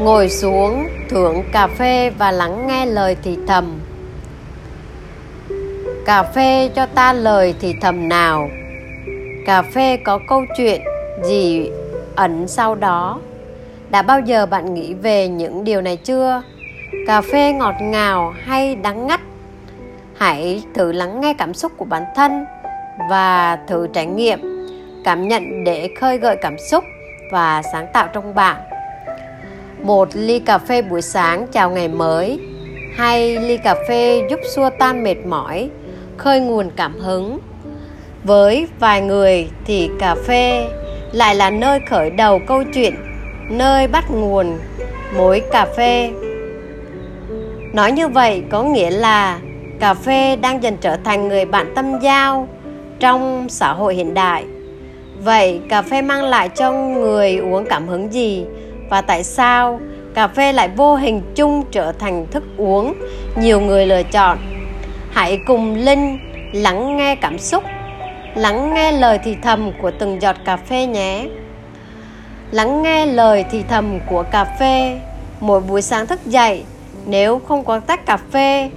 ngồi xuống, thưởng cà phê và lắng nghe lời thì thầm. Cà phê cho ta lời thì thầm nào? Cà phê có câu chuyện gì ẩn sau đó? Đã bao giờ bạn nghĩ về những điều này chưa? Cà phê ngọt ngào hay đắng ngắt? Hãy thử lắng nghe cảm xúc của bản thân và thử trải nghiệm, cảm nhận để khơi gợi cảm xúc và sáng tạo trong bạn một ly cà phê buổi sáng chào ngày mới. Hay ly cà phê giúp xua tan mệt mỏi, khơi nguồn cảm hứng. Với vài người thì cà phê lại là nơi khởi đầu câu chuyện, nơi bắt nguồn mối cà phê. Nói như vậy có nghĩa là cà phê đang dần trở thành người bạn tâm giao trong xã hội hiện đại. Vậy cà phê mang lại cho người uống cảm hứng gì? Và tại sao cà phê lại vô hình chung trở thành thức uống? Nhiều người lựa chọn. Hãy cùng linh lắng nghe cảm xúc, lắng nghe lời thì thầm của từng giọt cà phê nhé. Lắng nghe lời thì thầm của cà phê mỗi buổi sáng thức dậy. Nếu không có tách cà phê,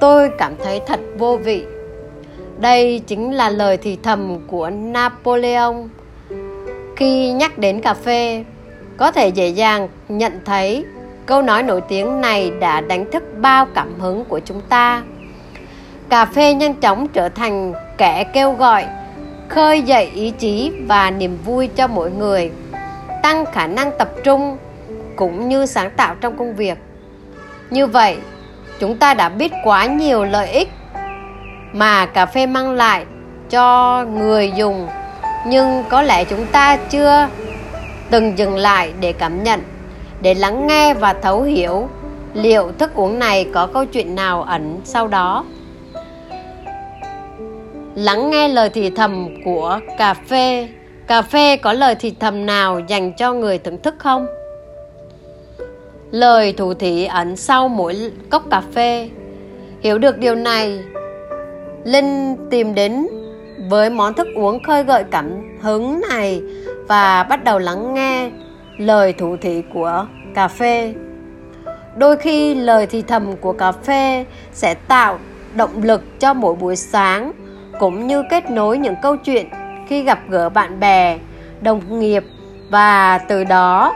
tôi cảm thấy thật vô vị. Đây chính là lời thì thầm của napoleon. Khi nhắc đến cà phê có thể dễ dàng nhận thấy câu nói nổi tiếng này đã đánh thức bao cảm hứng của chúng ta. Cà phê nhanh chóng trở thành kẻ kêu gọi, khơi dậy ý chí và niềm vui cho mỗi người, tăng khả năng tập trung cũng như sáng tạo trong công việc. Như vậy, chúng ta đã biết quá nhiều lợi ích mà cà phê mang lại cho người dùng, nhưng có lẽ chúng ta chưa từng dừng lại để cảm nhận, để lắng nghe và thấu hiểu liệu thức uống này có câu chuyện nào ẩn sau đó. Lắng nghe lời thì thầm của cà phê. Cà phê có lời thì thầm nào dành cho người thưởng thức không? Lời thủ thị ẩn sau mỗi cốc cà phê. Hiểu được điều này, linh tìm đến với món thức uống khơi gợi cảm hứng này và bắt đầu lắng nghe lời thủ thị của cà phê. Đôi khi lời thì thầm của cà phê sẽ tạo động lực cho mỗi buổi sáng, cũng như kết nối những câu chuyện khi gặp gỡ bạn bè, đồng nghiệp. Và từ đó,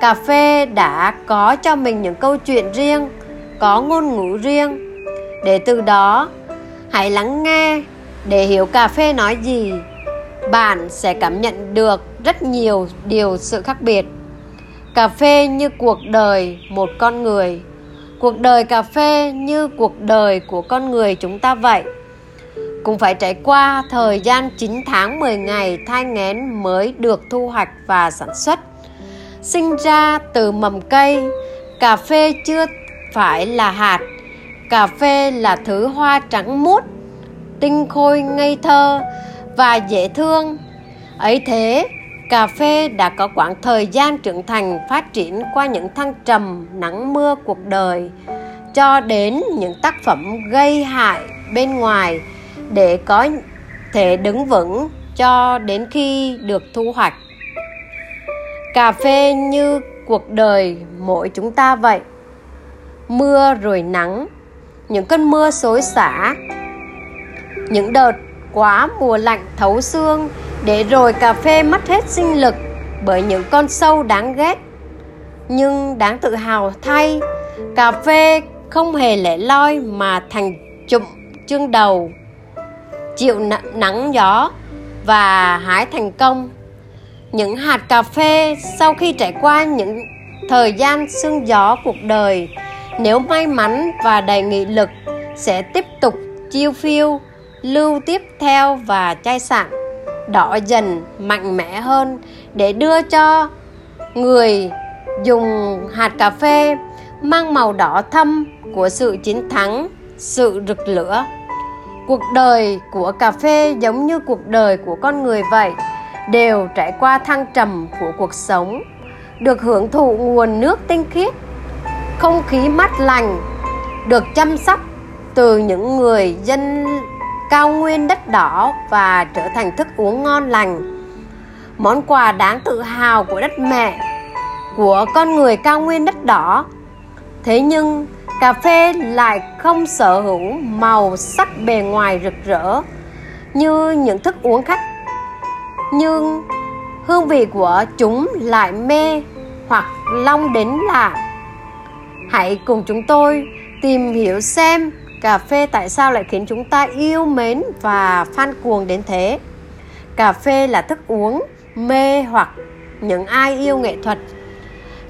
cà phê đã có cho mình những câu chuyện riêng, có ngôn ngữ riêng. Để từ đó, hãy lắng nghe để hiểu cà phê nói gì bạn sẽ cảm nhận được rất nhiều điều sự khác biệt. Cà phê như cuộc đời một con người. Cuộc đời cà phê như cuộc đời của con người chúng ta vậy. Cũng phải trải qua thời gian 9 tháng 10 ngày thai nghén mới được thu hoạch và sản xuất. Sinh ra từ mầm cây, cà phê chưa phải là hạt, cà phê là thứ hoa trắng muốt, tinh khôi ngây thơ và dễ thương. Ấy thế, cà phê đã có quãng thời gian trưởng thành phát triển qua những thăng trầm nắng mưa cuộc đời cho đến những tác phẩm gây hại bên ngoài để có thể đứng vững cho đến khi được thu hoạch cà phê như cuộc đời mỗi chúng ta vậy mưa rồi nắng những cơn mưa xối xả những đợt quá mùa lạnh thấu xương để rồi cà phê mất hết sinh lực bởi những con sâu đáng ghét. Nhưng đáng tự hào thay, cà phê không hề lẻ loi mà thành chụm chương đầu. Chịu nắng gió và hái thành công. Những hạt cà phê sau khi trải qua những thời gian sương gió cuộc đời, nếu may mắn và đầy nghị lực sẽ tiếp tục chiêu phiêu lưu tiếp theo và chai sạn đỏ dần, mạnh mẽ hơn để đưa cho người dùng hạt cà phê mang màu đỏ thâm của sự chiến thắng, sự rực lửa. Cuộc đời của cà phê giống như cuộc đời của con người vậy, đều trải qua thăng trầm của cuộc sống, được hưởng thụ nguồn nước tinh khiết, không khí mát lành, được chăm sóc từ những người dân cao nguyên đất đỏ và trở thành thức uống ngon lành. Món quà đáng tự hào của đất mẹ, của con người cao nguyên đất đỏ. Thế nhưng, cà phê lại không sở hữu màu sắc bề ngoài rực rỡ như những thức uống khác. Nhưng, hương vị của chúng lại mê hoặc long đến lạ. Hãy cùng chúng tôi tìm hiểu xem cà phê tại sao lại khiến chúng ta yêu mến và phan cuồng đến thế? Cà phê là thức uống mê hoặc những ai yêu nghệ thuật.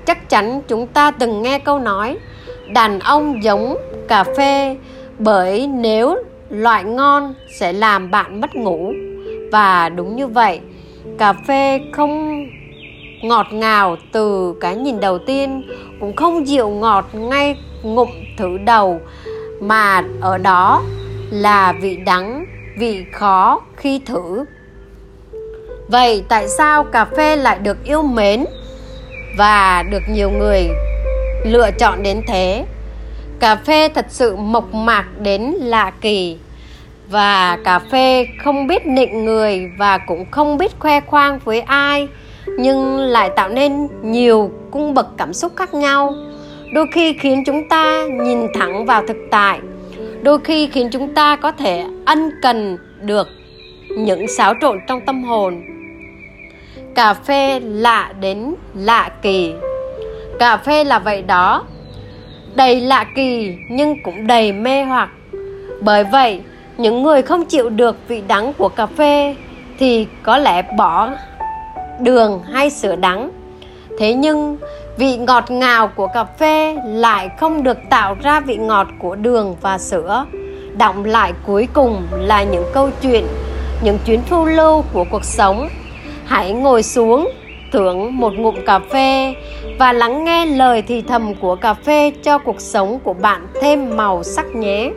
Chắc chắn chúng ta từng nghe câu nói, đàn ông giống cà phê bởi nếu loại ngon sẽ làm bạn mất ngủ. Và đúng như vậy, cà phê không ngọt ngào từ cái nhìn đầu tiên, cũng không dịu ngọt ngay ngụm thử đầu mà ở đó là vị đắng, vị khó khi thử. Vậy tại sao cà phê lại được yêu mến và được nhiều người lựa chọn đến thế? Cà phê thật sự mộc mạc đến lạ kỳ và cà phê không biết nịnh người và cũng không biết khoe khoang với ai, nhưng lại tạo nên nhiều cung bậc cảm xúc khác nhau đôi khi khiến chúng ta nhìn thẳng vào thực tại. Đôi khi khiến chúng ta có thể ân cần được những xáo trộn trong tâm hồn. Cà phê lạ đến lạ kỳ. Cà phê là vậy đó. Đầy lạ kỳ nhưng cũng đầy mê hoặc. Bởi vậy, những người không chịu được vị đắng của cà phê thì có lẽ bỏ đường hay sữa đắng. Thế nhưng vị ngọt ngào của cà phê lại không được tạo ra vị ngọt của đường và sữa. Động lại cuối cùng là những câu chuyện, những chuyến phiêu lưu của cuộc sống. Hãy ngồi xuống, thưởng một ngụm cà phê và lắng nghe lời thì thầm của cà phê cho cuộc sống của bạn thêm màu sắc nhé.